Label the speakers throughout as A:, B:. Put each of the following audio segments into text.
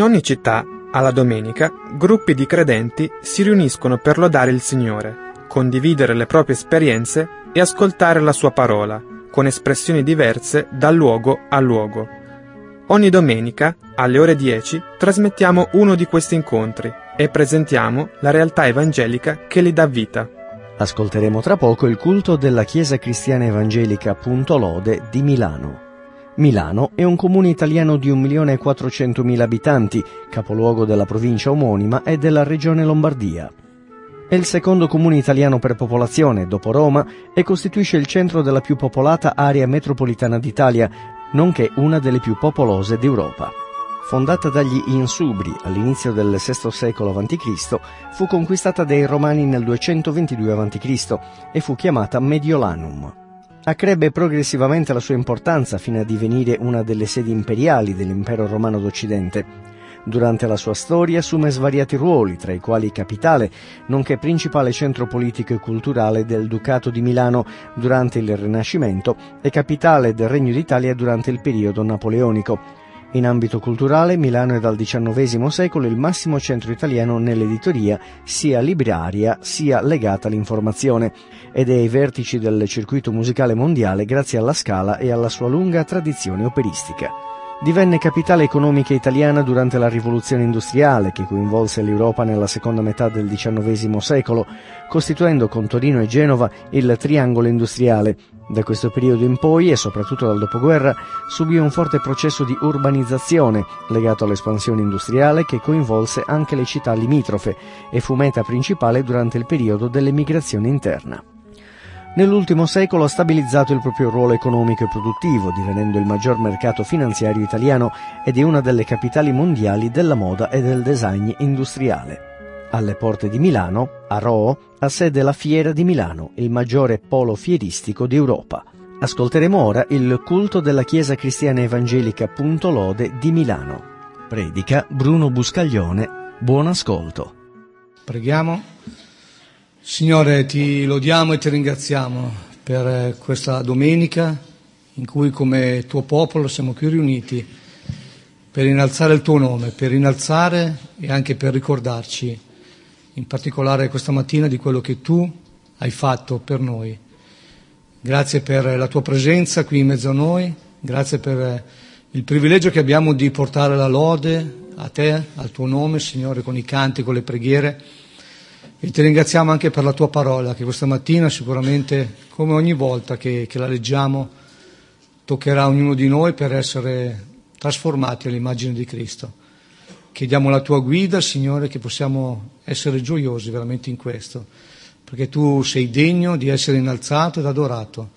A: In ogni città, alla domenica, gruppi di credenti si riuniscono per lodare il Signore, condividere le proprie esperienze e ascoltare la sua parola, con espressioni diverse da luogo a luogo. Ogni domenica, alle ore 10, trasmettiamo uno di questi incontri e presentiamo la realtà evangelica che li dà vita.
B: Ascolteremo tra poco il culto della Chiesa Cristiana Evangelica Punto Lode di Milano. Milano è un comune italiano di 1.400.000 abitanti, capoluogo della provincia omonima e della regione Lombardia. È il secondo comune italiano per popolazione, dopo Roma, e costituisce il centro della più popolata area metropolitana d'Italia, nonché una delle più popolose d'Europa. Fondata dagli Insubri all'inizio del VI secolo a.C., fu conquistata dai Romani nel 222 a.C. e fu chiamata Mediolanum accrebbe progressivamente la sua importanza fino a divenire una delle sedi imperiali dell'impero romano d'Occidente. Durante la sua storia assume svariati ruoli, tra i quali capitale, nonché principale centro politico e culturale del Ducato di Milano durante il Rinascimento e capitale del Regno d'Italia durante il periodo napoleonico. In ambito culturale, Milano è dal XIX secolo il massimo centro italiano nell'editoria, sia libraria sia legata all'informazione, ed è ai vertici del circuito musicale mondiale grazie alla Scala e alla sua lunga tradizione operistica. Divenne capitale economica italiana durante la rivoluzione industriale che coinvolse l'Europa nella seconda metà del XIX secolo, costituendo con Torino e Genova il triangolo industriale, da questo periodo in poi, e soprattutto dal dopoguerra, subì un forte processo di urbanizzazione legato all'espansione industriale che coinvolse anche le città limitrofe e fu meta principale durante il periodo dell'emigrazione interna. Nell'ultimo secolo ha stabilizzato il proprio ruolo economico e produttivo, divenendo il maggior mercato finanziario italiano ed è una delle capitali mondiali della moda e del design industriale. Alle porte di Milano, a Roo, ha sede la Fiera di Milano, il maggiore polo fieristico d'Europa. Ascolteremo ora il culto della Chiesa Cristiana Evangelica Lode di Milano. Predica Bruno Buscaglione. Buon ascolto.
C: Preghiamo. Signore, ti lodiamo e ti ringraziamo per questa domenica in cui come tuo popolo siamo qui riuniti per innalzare il tuo nome, per innalzare e anche per ricordarci in particolare questa mattina di quello che tu hai fatto per noi. Grazie per la tua presenza qui in mezzo a noi, grazie per il privilegio che abbiamo di portare la lode a te, al tuo nome, Signore, con i canti, con le preghiere. E ti ringraziamo anche per la tua parola, che questa mattina sicuramente, come ogni volta che, che la leggiamo, toccherà ognuno di noi per essere trasformati all'immagine di Cristo. Chiediamo la tua guida, Signore, che possiamo essere gioiosi veramente in questo, perché tu sei degno di essere innalzato ed adorato.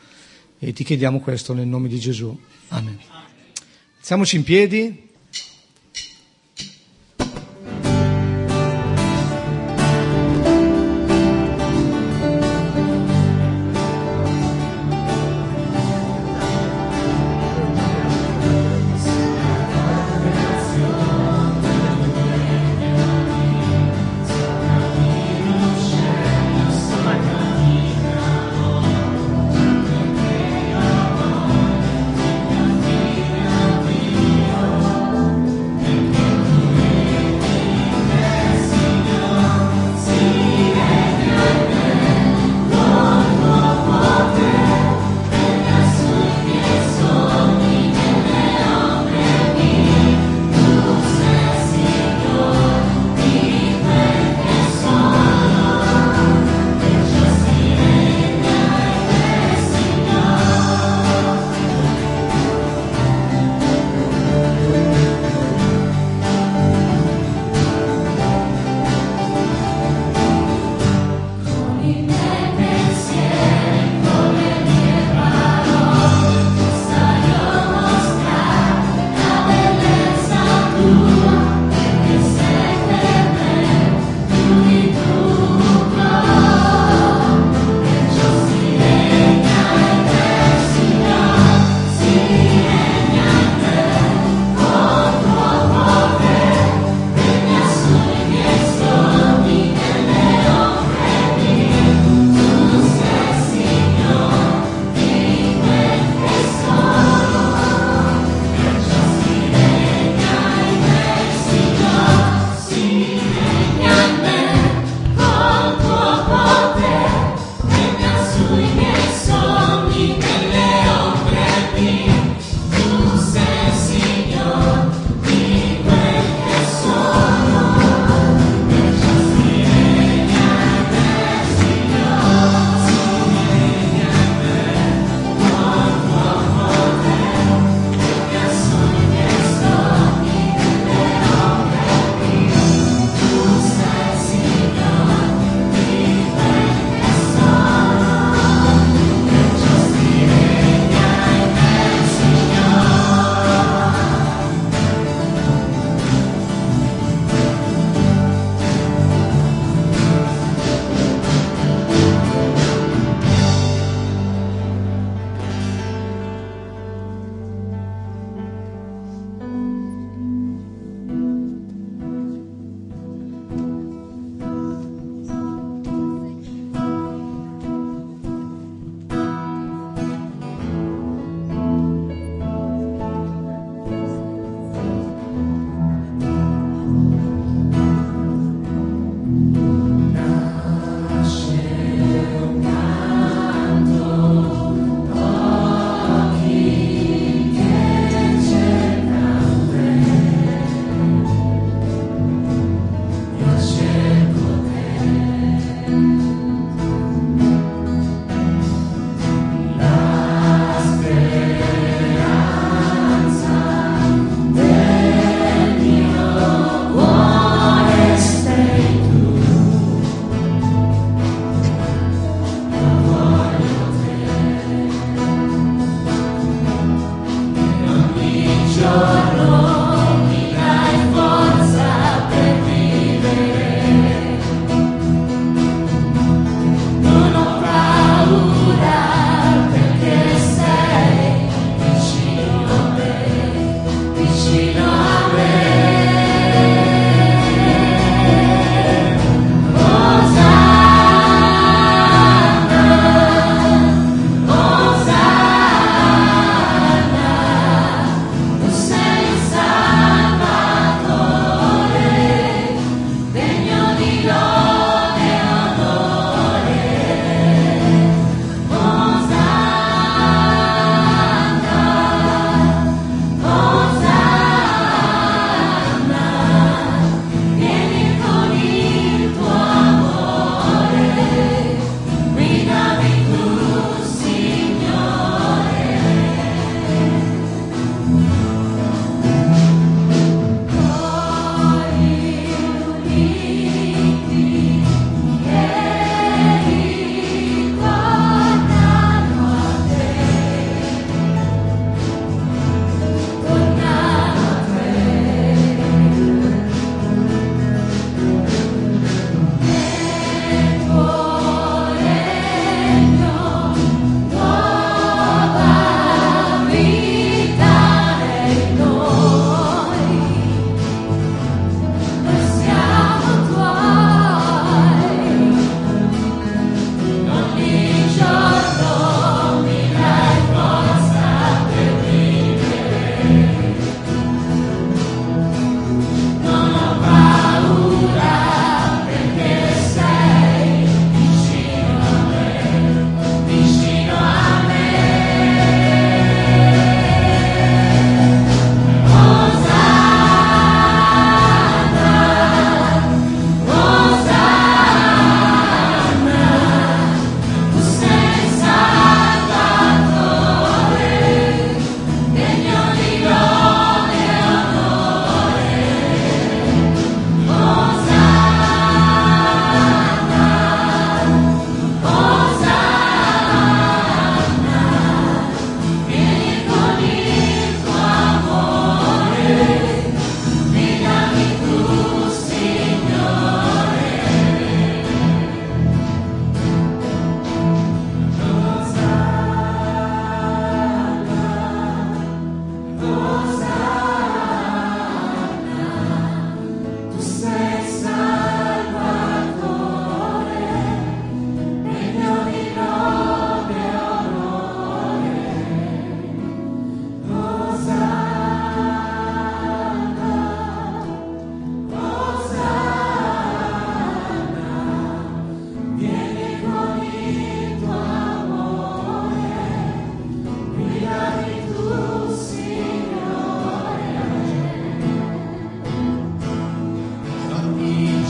C: E ti chiediamo questo nel nome di Gesù. Amen. Alziamoci in piedi.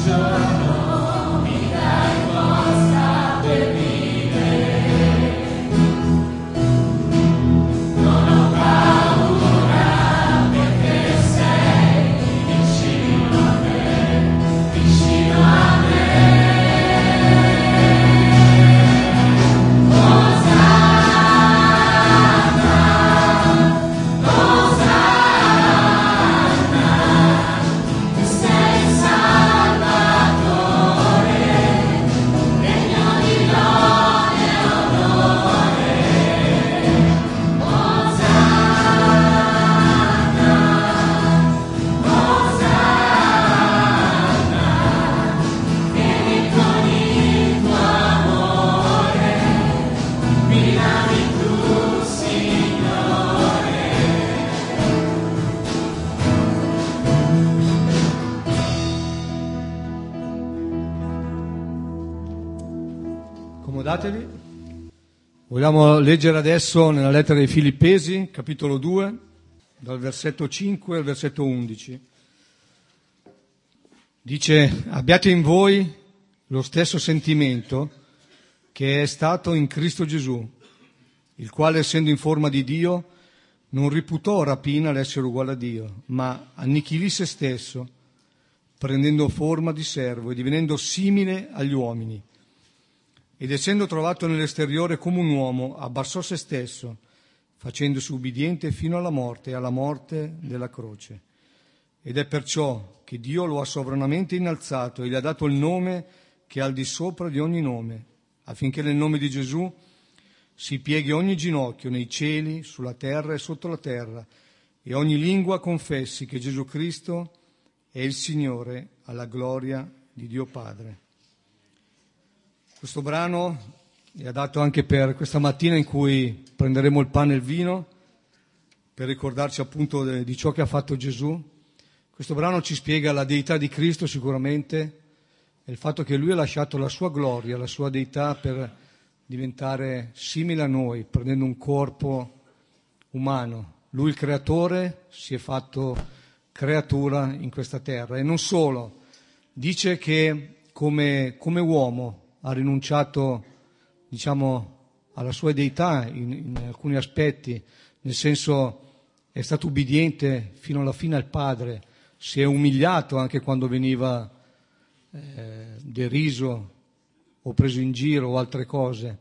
C: show. Vogliamo leggere adesso nella lettera dei Filippesi, capitolo 2, dal versetto 5 al versetto 11. Dice, abbiate in voi lo stesso sentimento che è stato in Cristo Gesù, il quale essendo in forma di Dio non riputò rapina l'essere uguale a Dio, ma annichilì se stesso, prendendo forma di servo e divenendo simile agli uomini ed essendo trovato nell'esteriore come un uomo, abbassò se stesso, facendosi ubbidiente fino alla morte e alla morte della croce. Ed è perciò che Dio lo ha sovranamente innalzato e gli ha dato il nome che è al di sopra di ogni nome, affinché nel nome di Gesù si pieghi ogni ginocchio nei cieli, sulla terra e sotto la terra, e ogni lingua confessi che Gesù Cristo è il Signore alla gloria di Dio Padre. Questo brano è adatto anche per questa mattina in cui prenderemo il pane e il vino per ricordarci appunto di ciò che ha fatto Gesù. Questo brano ci spiega la deità di Cristo sicuramente e il fatto che Lui ha lasciato la sua gloria, la sua deità per diventare simile a noi, prendendo un corpo umano. Lui il creatore si è fatto creatura in questa terra e non solo, dice che come, come uomo ha rinunciato, diciamo, alla sua deità in, in alcuni aspetti, nel senso è stato ubbidiente fino alla fine al Padre, si è umiliato anche quando veniva eh, deriso o preso in giro o altre cose.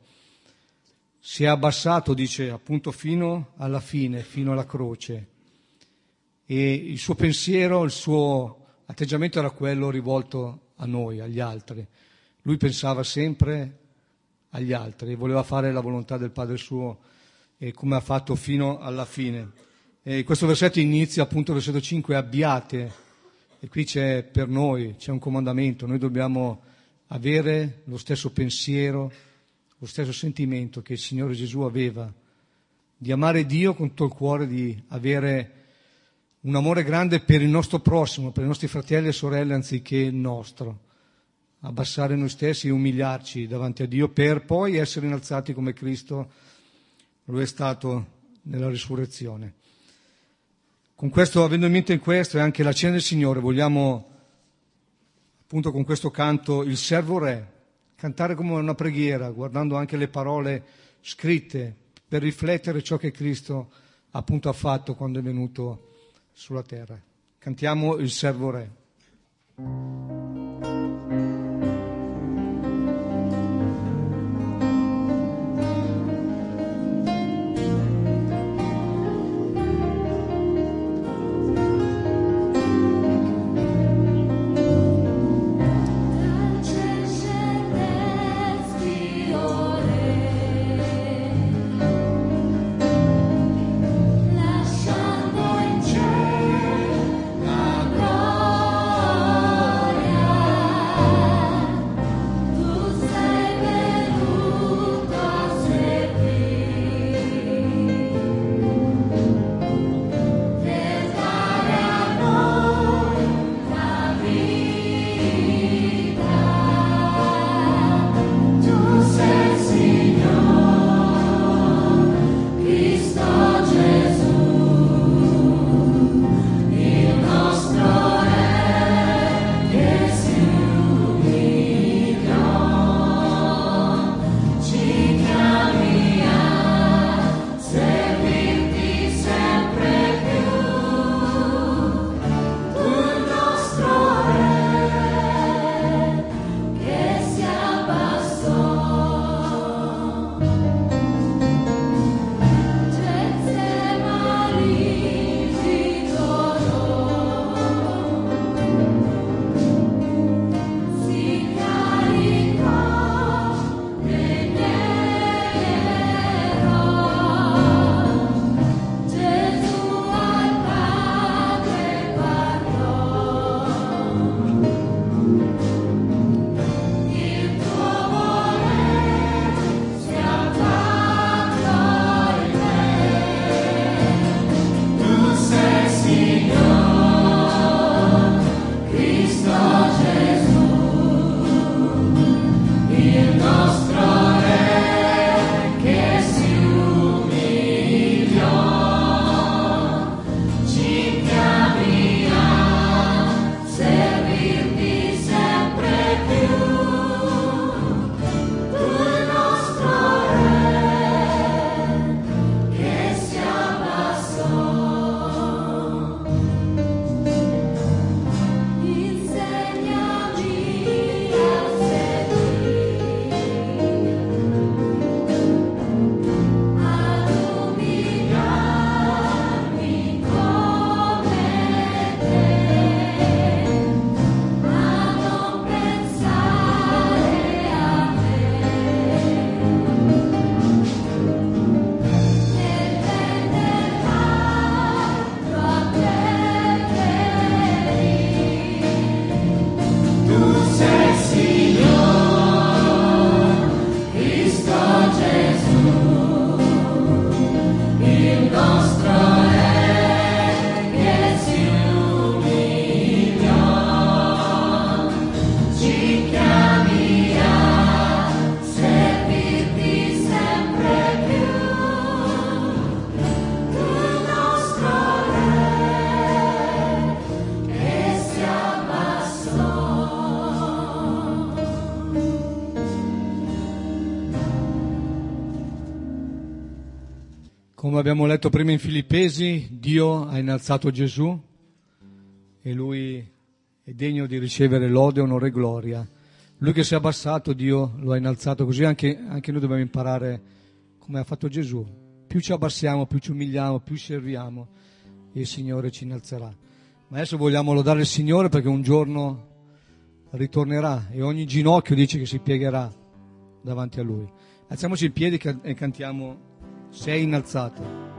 C: Si è abbassato, dice, appunto fino alla fine, fino alla croce. E il suo pensiero, il suo atteggiamento era quello rivolto a noi, agli altri. Lui pensava sempre agli altri, voleva fare la volontà del Padre suo e come ha fatto fino alla fine. E questo versetto inizia appunto il versetto 5, abbiate, e qui c'è per noi, c'è un comandamento, noi dobbiamo avere lo stesso pensiero, lo stesso sentimento che il Signore Gesù aveva, di amare Dio con tutto il cuore, di avere un amore grande per il nostro prossimo, per i nostri fratelli e sorelle anziché il nostro abbassare noi stessi e umiliarci davanti a Dio per poi essere innalzati come Cristo lo è stato nella risurrezione. Con questo, avendo in mente in questo e anche la cena del Signore, vogliamo appunto con questo canto il servo re, cantare come una preghiera, guardando anche le parole scritte per riflettere ciò che Cristo appunto ha fatto quando è venuto sulla terra. Cantiamo il servo re.
D: Abbiamo letto prima in Filippesi, Dio ha innalzato Gesù e lui è degno di ricevere lode, onore e gloria. Lui che si è abbassato, Dio lo ha innalzato, così anche, anche noi dobbiamo imparare come ha fatto Gesù. Più ci abbassiamo, più ci umiliamo, più serviamo e il Signore ci innalzerà. Ma adesso vogliamo lodare il Signore perché un giorno ritornerà e ogni ginocchio dice che si piegherà davanti a Lui. Alziamoci in piedi e cantiamo Sei innalzato.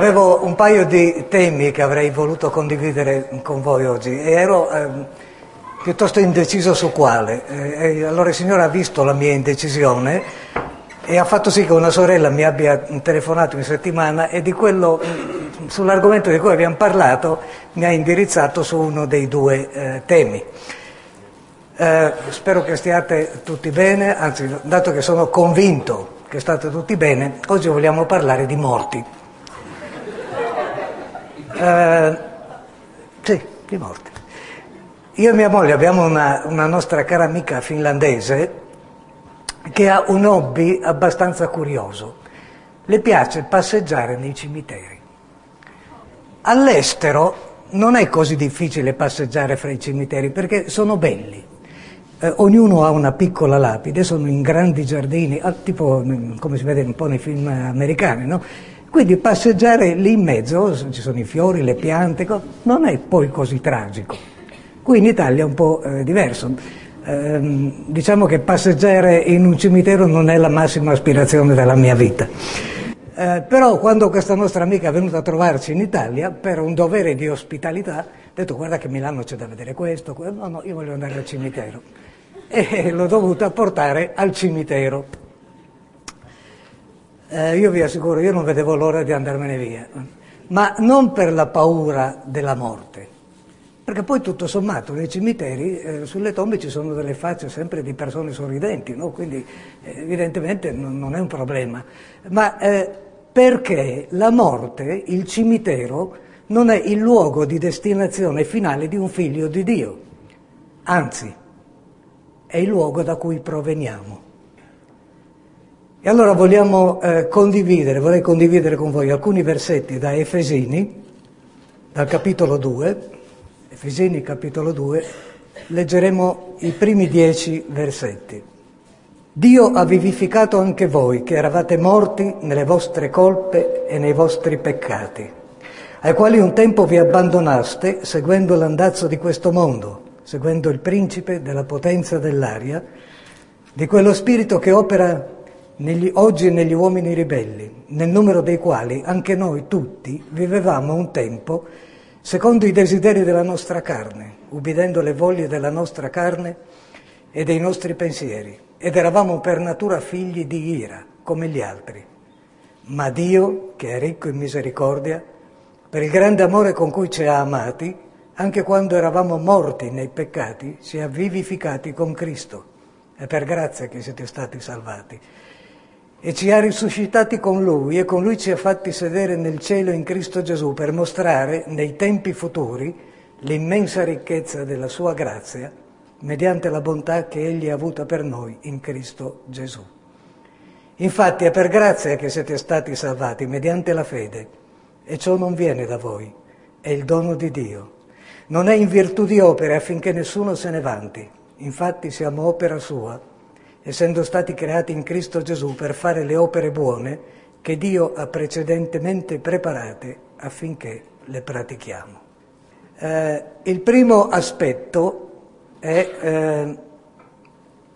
E: Avevo un paio di temi che avrei voluto condividere con voi oggi e ero eh, piuttosto indeciso su quale. Eh, allora il Signore ha visto la mia indecisione e ha fatto sì che una sorella mi abbia telefonato in settimana e di quello, sull'argomento di cui abbiamo parlato mi ha indirizzato su uno dei due eh, temi. Eh, spero che stiate tutti bene, anzi dato che sono convinto che state tutti bene, oggi vogliamo parlare di morti. Eh, sì, di morte. Io e mia moglie abbiamo una, una nostra cara amica finlandese che ha un hobby abbastanza curioso. Le piace passeggiare nei cimiteri. All'estero non è così difficile passeggiare fra i cimiteri perché sono belli. Eh, ognuno ha una piccola lapide, sono in grandi giardini, ah, tipo mm, come si vede un po' nei film americani, no? Quindi passeggiare lì in mezzo, ci sono i fiori, le piante, non è poi così tragico. Qui in Italia è un po' eh, diverso. Eh, diciamo che passeggiare in un cimitero non è la massima aspirazione della mia vita. Eh, però quando questa nostra amica è venuta a trovarci in Italia, per un dovere di ospitalità, ha detto guarda che Milano c'è da vedere questo, questo. no, no, io voglio andare al cimitero. E l'ho dovuta portare al cimitero. Eh, io vi assicuro, io non vedevo l'ora di andarmene via, ma non per la paura della morte, perché poi tutto sommato nei cimiteri, eh, sulle tombe ci sono delle facce sempre di persone sorridenti, no? quindi eh, evidentemente non, non, è un problema. Ma eh, perché la morte, il cimitero, non è il luogo di destinazione finale di un figlio di Dio, anzi è il luogo da cui proveniamo. E allora vogliamo eh, condividere, vorrei condividere con voi alcuni versetti da Efesini, dal capitolo 2, Efesini capitolo 2, leggeremo i primi dieci versetti. Dio ha vivificato anche voi che eravate morti nelle vostre colpe e nei vostri peccati, ai quali un tempo vi abbandonaste seguendo l'andazzo di questo mondo, seguendo il principe della potenza dell'aria, di quello spirito che opera negli, oggi negli uomini ribelli, nel numero dei quali anche noi tutti vivevamo un tempo secondo i desideri della nostra carne, ubbidendo le voglie della nostra carne e dei nostri pensieri ed eravamo per natura figli di ira, come gli altri. Ma Dio, che è ricco in misericordia, per il grande amore con cui ci ha amati, anche quando eravamo morti nei peccati, ci ha vivificati con Cristo. È per grazia che siete stati salvati. E ci ha risuscitati con Lui e con Lui ci ha fatti sedere nel cielo in Cristo Gesù per mostrare nei tempi futuri l'immensa ricchezza della Sua grazia mediante la bontà che Egli ha avuta per noi in Cristo Gesù. Infatti è per grazia che siete stati salvati mediante la fede, e ciò non viene da voi, è il dono di Dio. Non è in virtù di opere affinché nessuno se ne vanti, infatti siamo opera sua, essendo stati creati in Cristo Gesù per fare le opere buone che Dio ha precedentemente preparate affinché le pratichiamo. Eh, il primo aspetto è eh,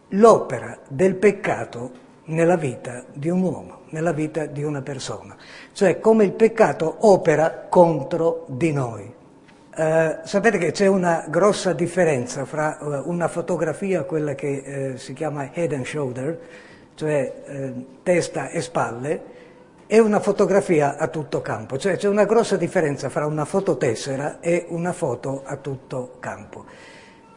E: l'opera del peccato nella vita di un uomo, nella vita di una persona, cioè come il peccato opera contro di noi. Eh, sapete che c'è una grossa differenza fra uh, una fotografia, quella che eh, si chiama head and shoulder, cioè eh, testa e spalle, e una fotografia a tutto campo, cioè c'è una grossa differenza fra una fototessera e una foto a tutto campo.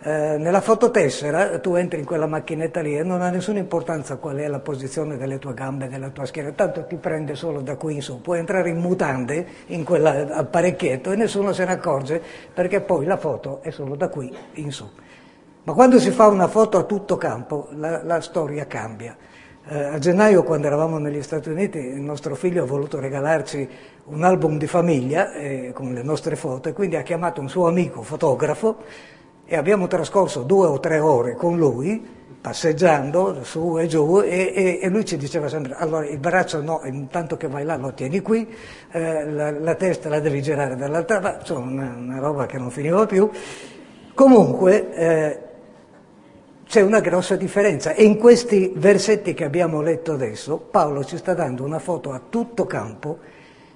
E: Eh, nella fototessera tu entri in quella macchinetta lì e non ha nessuna importanza qual è la posizione delle tue gambe, della tua schiena, tanto ti prende solo da qui in su, puoi entrare in mutande in quell'apparecchietto e nessuno se ne accorge perché poi la foto è solo da qui in su. Ma quando si fa una foto a tutto campo la, la storia cambia. Eh, a gennaio quando eravamo negli Stati Uniti il nostro figlio ha voluto regalarci un album di famiglia eh, con le nostre foto e quindi ha chiamato un suo amico fotografo e abbiamo trascorso due o tre ore con lui passeggiando su e giù e, e, e lui ci diceva sempre allora il braccio no, intanto che vai là lo tieni qui, eh, la, la, testa la devi girare dall'altra parte, insomma una, una, roba che non finiva più. Comunque eh, c'è una grossa differenza e in questi versetti che abbiamo letto adesso Paolo ci sta dando una foto a tutto campo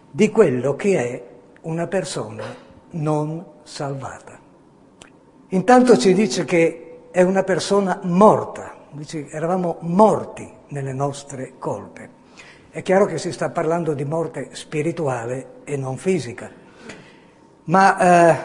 E: di quello che è una persona non salvata. Intanto ci dice che è una persona morta, dice eravamo morti nelle nostre colpe. È chiaro che si sta parlando di morte spirituale e non fisica, ma eh,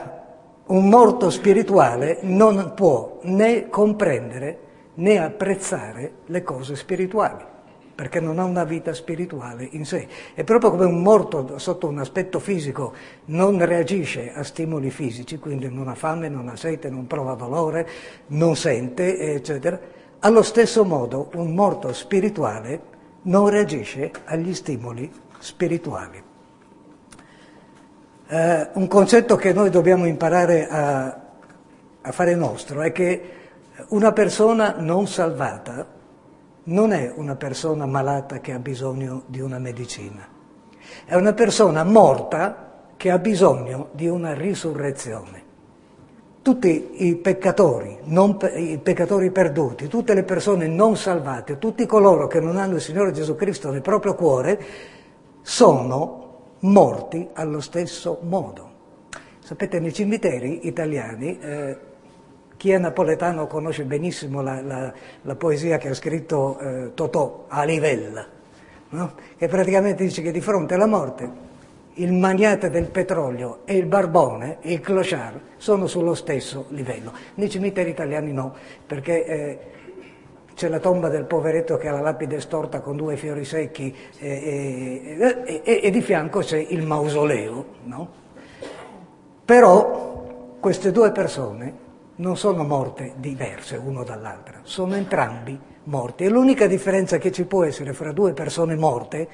E: un morto spirituale non può né comprendere né apprezzare le cose spirituali perché non ha una vita spirituale in sé. E proprio come un morto sotto un aspetto fisico non reagisce a stimoli fisici, quindi non ha fame, non ha sete, non prova dolore, non sente, eccetera, Allo stesso modo un morto spirituale non reagisce agli stimoli spirituali. Eh, un concetto che noi dobbiamo imparare a, a fare nostro è che una persona non salvata non è una persona malata che ha bisogno di una medicina, è una persona morta che ha bisogno di una risurrezione. Tutti i peccatori, non, i peccatori perduti, tutte le persone non salvate, tutti coloro che non hanno il Signore Gesù Cristo nel proprio cuore, sono morti allo stesso modo. Sapete, nei cimiteri italiani, eh, chi è napoletano conosce benissimo la, la, la poesia che ha scritto eh, Totò a Livella, no? che praticamente dice che di fronte alla morte il magnate del petrolio e il barbone, il clochard, sono sullo stesso livello. Nei cimiteri italiani no, perché eh, c'è la tomba del poveretto che ha la lapide storta con due fiori secchi e, e, e, e di fianco c'è il mausoleo. No? Però queste due persone non sono morte diverse uno dall'altra, sono entrambi morti. E l'unica differenza che ci può essere fra due persone morte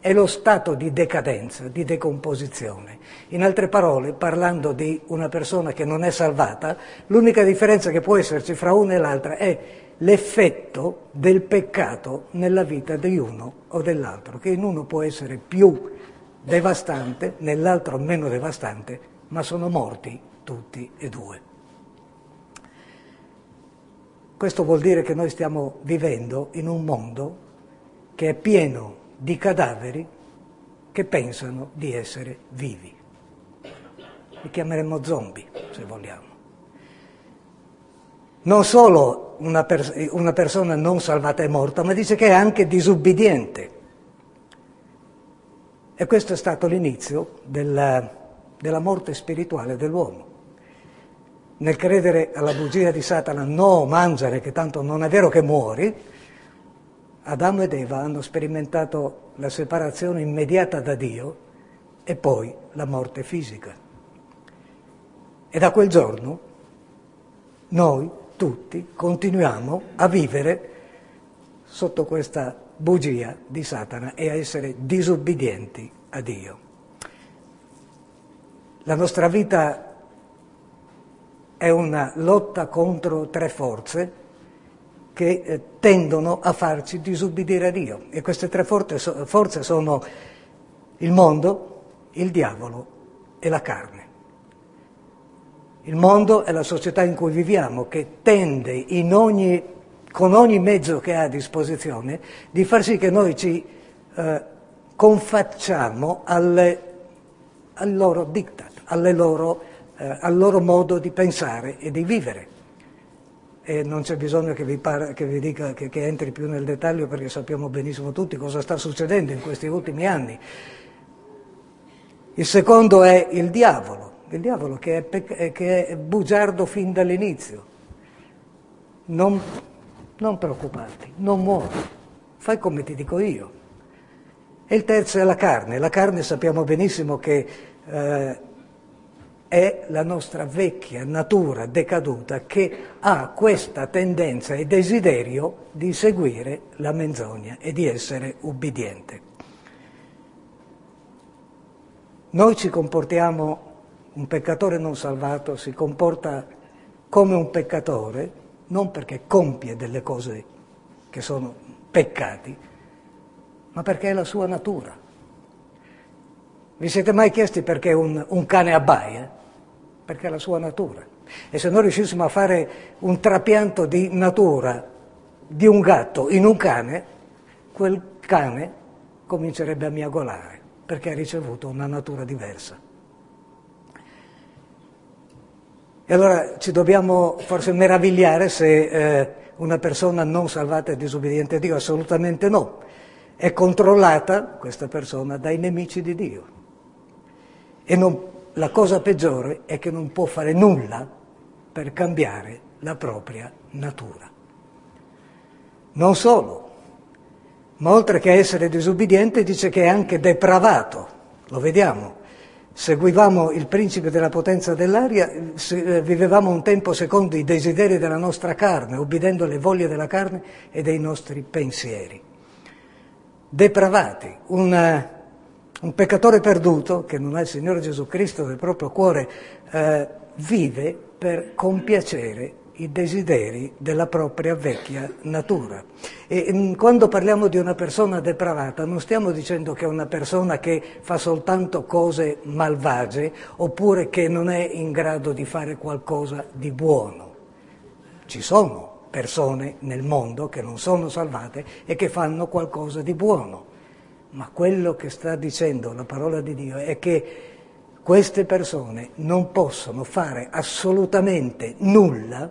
E: è lo stato di decadenza, di decomposizione. In altre parole, parlando di una persona che non è salvata, l'unica differenza che può esserci fra una e l'altra è l'effetto del peccato nella vita di uno o dell'altro, che in uno può essere più devastante, nell'altro meno devastante, ma sono morti tutti e due. Questo vuol dire che noi stiamo vivendo in un mondo che è pieno di cadaveri che pensano di essere vivi. Li chiameremmo zombie, se vogliamo. Non solo una, pers- una persona non salvata è morta, ma dice che è anche disubbidiente. E questo è stato l'inizio della, della morte spirituale dell'uomo nel credere alla bugia di Satana, no, mangiare, che tanto non è vero che muori, Adamo ed Eva hanno sperimentato la separazione immediata da Dio e poi la morte fisica. E da quel giorno noi tutti continuiamo a vivere sotto questa bugia di Satana e a essere disubbidienti a Dio. La nostra vita è una lotta contro tre forze che eh, tendono a farci disubbidire a Dio. E queste tre forze sono il mondo, il diavolo e la carne. Il mondo è la società in cui viviamo che tende ogni, con ogni mezzo che ha a disposizione di far sì che noi ci eh, confacciamo alle, al loro diktat, alle loro eh, al loro modo di pensare e di vivere. E non c'è bisogno che vi, par- che vi dica che, che entri più nel dettaglio perché sappiamo benissimo tutti cosa sta succedendo in questi ultimi anni. Il secondo è il diavolo, il diavolo che è, pec- che è bugiardo fin dall'inizio. Non, non preoccuparti, non muori, fai come ti dico io. E il terzo è la carne. La carne sappiamo benissimo che eh, è la nostra vecchia natura decaduta che ha questa tendenza e desiderio di seguire la menzogna e di essere ubbidiente. Noi ci comportiamo, un peccatore non salvato si comporta come un peccatore, non perché compie delle cose che sono peccati, ma perché è la sua natura. Vi siete mai chiesti perché un, un cane abbaia? Perché è la sua natura. E se noi riuscissimo a fare un trapianto di natura di un gatto in un cane, quel cane comincerebbe a miagolare perché ha ricevuto una natura diversa. E allora ci dobbiamo forse meravigliare se eh, una persona non salvata è disobbediente a Dio? Assolutamente no. È controllata questa persona dai nemici di Dio. E non, la cosa peggiore è che non può fare nulla per cambiare la propria natura. Non solo, ma oltre che essere disubbidiente dice che è anche depravato, lo vediamo. seguivamo il principe della potenza dell'aria, eh, vivevamo un tempo secondo i desideri della nostra carne, obbedendo alle voglie della carne e dei nostri pensieri. Depravati, un, eh, un peccatore perduto che non ha il Signore Gesù Cristo nel proprio cuore, eh, vive per compiacere i desideri della propria vecchia natura. E mm, quando parliamo di una persona depravata non stiamo dicendo che è una persona che fa soltanto cose malvagie oppure che non è in grado di fare qualcosa di buono. Ci sono persone nel mondo che non sono salvate e che fanno qualcosa di buono. Ma quello che sta dicendo la parola di Dio è che queste persone non possono fare assolutamente nulla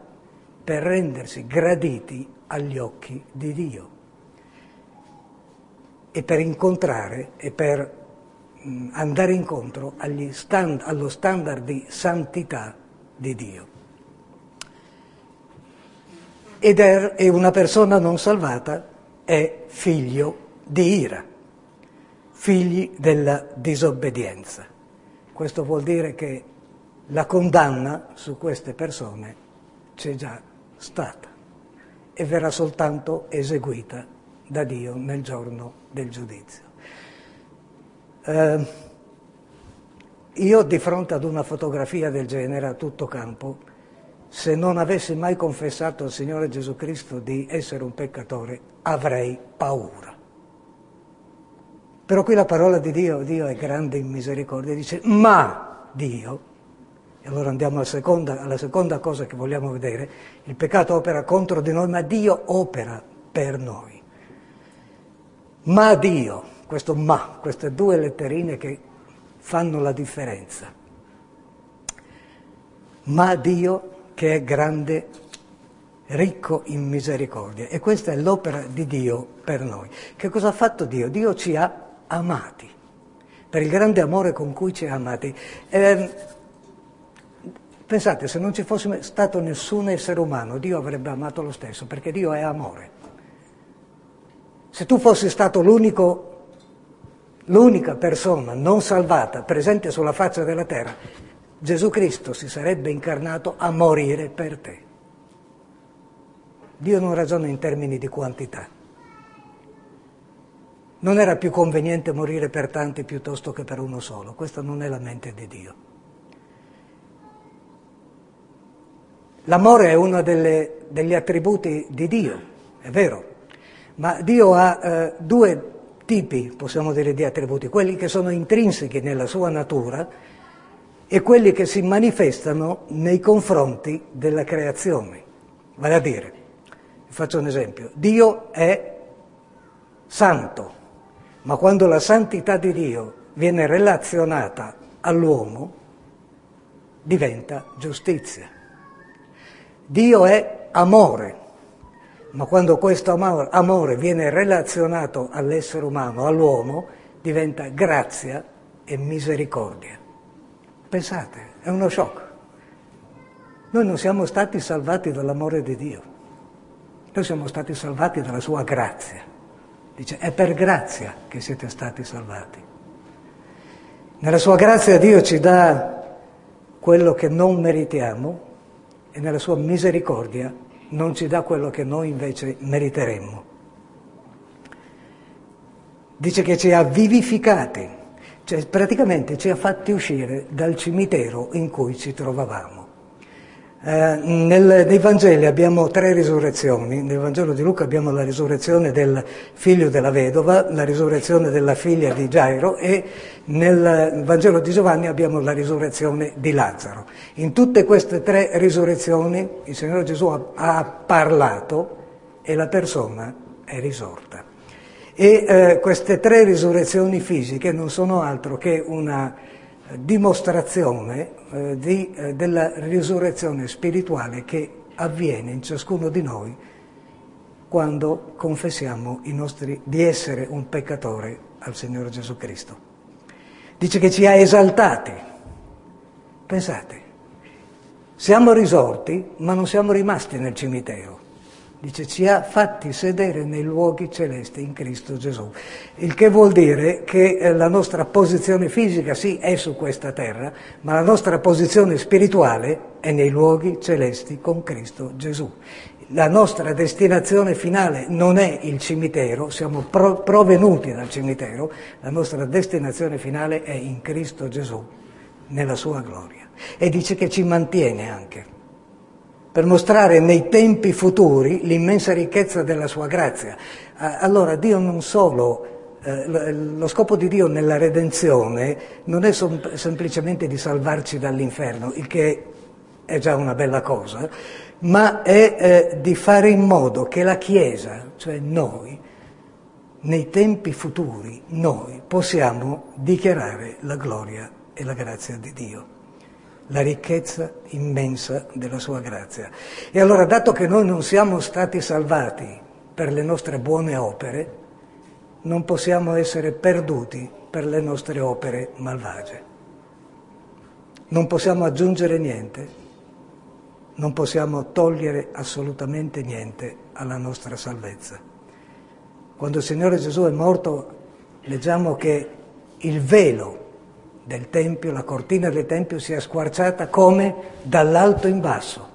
E: per rendersi graditi agli occhi di Dio e per incontrare e per mm, andare incontro stand, allo standard di santità di Dio. Ed è, una persona non salvata è figlio di ira, figli della disobbedienza. Questo vuol dire che la condanna su queste persone c'è già stata e verrà soltanto eseguita da Dio nel giorno del giudizio. Eh, io di fronte ad una fotografia del genere a tutto campo, se non avessi mai confessato al Signore Gesù Cristo di essere un peccatore, avrei paura. Però qui la parola di Dio, Dio è grande in misericordia, dice ma Dio, e allora andiamo alla seconda, alla seconda cosa che vogliamo vedere, il peccato opera contro di noi, ma Dio opera per noi. Ma Dio, questo ma, queste due letterine che fanno la differenza. Ma Dio che è grande ricco in misericordia. E questa è l'opera di Dio per noi. Che cosa ha fatto Dio? Dio ci ha amati, per il grande amore con cui ci ha amati. Eh, pensate, se non ci fosse stato nessun essere umano, Dio avrebbe amato lo stesso, perché Dio è amore. Se tu fossi stato l'unico, l'unica persona non salvata presente sulla faccia della terra, Gesù Cristo si sarebbe incarnato a morire per te. Dio non ragiona in termini di quantità. Non era più conveniente morire per tanti piuttosto che per uno solo. Questa non è la mente di Dio. L'amore è uno delle, degli attributi di Dio, è vero, ma Dio ha eh, due tipi, possiamo dire, di attributi, quelli che sono intrinseci nella sua natura e quelli che si manifestano nei confronti della creazione. Vale a dire, faccio un esempio, Dio è santo, ma quando la santità di Dio viene relazionata all'uomo, diventa giustizia. Dio è amore, ma quando questo amore viene relazionato all'essere umano, all'uomo, diventa grazia e misericordia. Pensate, è uno shock. Noi non siamo stati salvati dall'amore di Dio, noi siamo stati salvati dalla sua grazia. Dice, è per grazia che siete stati salvati. Nella sua grazia Dio ci dà quello che non meritiamo e nella sua misericordia non ci dà quello che noi invece meriteremmo. Dice che ci ha vivificati, cioè praticamente ci ha fatti uscire dal cimitero in cui ci trovavamo. Eh, nel, nei Vangeli abbiamo tre risurrezioni, nel Vangelo di Luca abbiamo la risurrezione del figlio della vedova, la risurrezione della figlia di Gairo e nel Vangelo di Giovanni abbiamo la risurrezione di Lazzaro. In tutte queste tre risurrezioni il Signore Gesù ha, ha parlato e la persona è risorta. E eh, queste tre risurrezioni fisiche non sono altro che una dimostrazione eh, di, eh, della risurrezione spirituale che avviene in ciascuno di noi quando confessiamo nostri, di essere un peccatore al Signore Gesù Cristo. Dice che ci ha esaltati. Pensate, siamo risorti ma non siamo rimasti nel cimitero. Dice, ci ha fatti sedere nei luoghi celesti in Cristo Gesù. Il che vuol dire che eh, la nostra posizione fisica sì è su questa terra, ma la nostra posizione spirituale è nei luoghi celesti con Cristo Gesù. La nostra destinazione finale non è il cimitero, siamo pro- provenuti dal cimitero, la nostra destinazione finale è in Cristo Gesù, nella sua gloria. E dice che ci mantiene anche per mostrare nei tempi futuri l'immensa ricchezza della sua grazia. Allora Dio non solo, eh, lo scopo di Dio nella redenzione non è semplicemente di salvarci dall'inferno, il che è già una bella cosa, ma è eh, di fare in modo che la Chiesa, cioè noi, nei tempi futuri, noi possiamo dichiarare la gloria e la grazia di Dio la ricchezza immensa della sua grazia. E allora, dato che noi non siamo stati salvati per le nostre buone opere, non possiamo essere perduti per le nostre opere malvagie. Non possiamo aggiungere niente, non possiamo togliere assolutamente niente alla nostra salvezza. Quando il Signore Gesù è morto, leggiamo che il velo del Tempio, la cortina del Tempio si è squarciata come dall'alto in basso,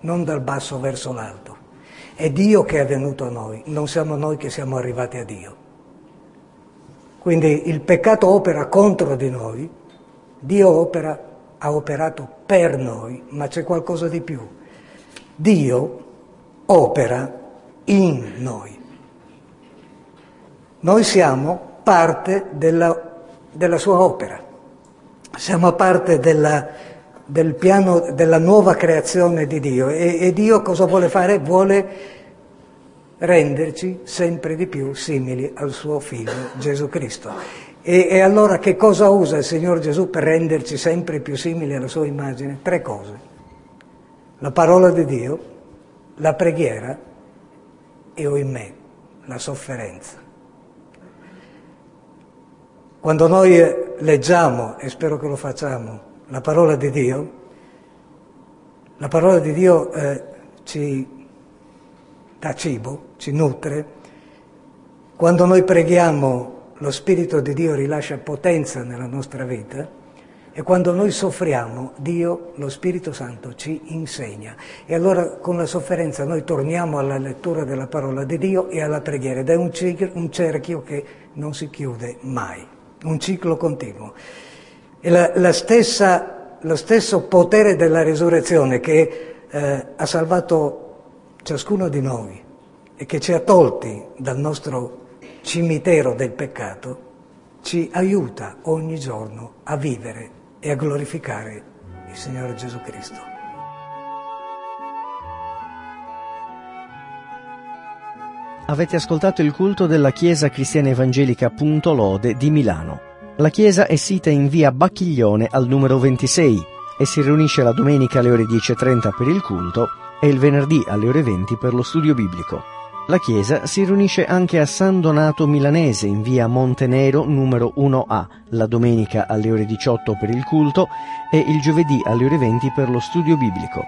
E: non dal basso verso l'alto. È Dio che è venuto a noi, non siamo noi che siamo arrivati a Dio. Quindi il peccato opera contro di noi, Dio opera, ha operato per noi, ma c'è qualcosa di più. Dio opera in noi. Noi siamo parte della della sua opera. Siamo parte della, del piano della nuova creazione di Dio e, e Dio cosa vuole fare? Vuole renderci sempre di più simili al suo figlio Gesù Cristo. E, e, allora che cosa usa il Signore Gesù per renderci sempre più simili alla sua immagine? Tre cose. La parola di Dio, la preghiera e, o in me, la sofferenza. Quando noi leggiamo, e spero che lo facciamo, la parola di Dio, la parola di Dio eh, ci dà cibo, ci nutre. Quando noi preghiamo, lo Spirito di Dio rilascia potenza nella nostra vita e quando noi soffriamo, Dio, lo Spirito Santo, ci insegna. E allora con la sofferenza noi torniamo alla lettura della parola di Dio e alla preghiera ed è un cerchio che non si chiude mai un ciclo continuo. E la, la stessa, lo stesso potere della risurrezione che eh, ha salvato ciascuno di noi e che ci ha tolti dal nostro cimitero del peccato, ci aiuta ogni giorno a vivere e a glorificare il Signore Gesù Cristo.
B: Avete ascoltato il culto della Chiesa Cristiana Evangelica Punto Lode di Milano. La chiesa è sita in via Bacchiglione al numero 26 e si riunisce la domenica alle ore 10.30 per il culto e il venerdì alle ore 20 per lo studio biblico. La chiesa si riunisce anche a San Donato Milanese in via Montenero numero 1A la domenica alle ore 18 per il culto e il giovedì alle ore 20 per lo studio biblico.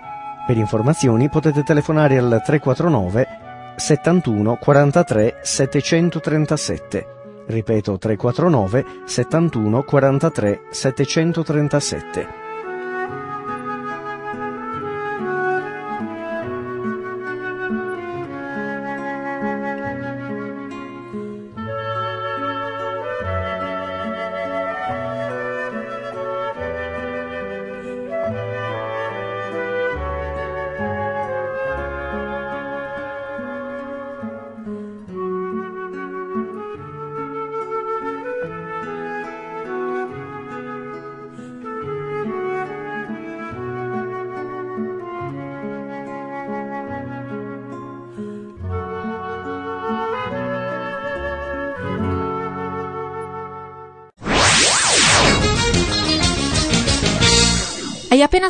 B: Per informazioni potete telefonare al 349 71 43 737. Ripeto 349 71 43 737.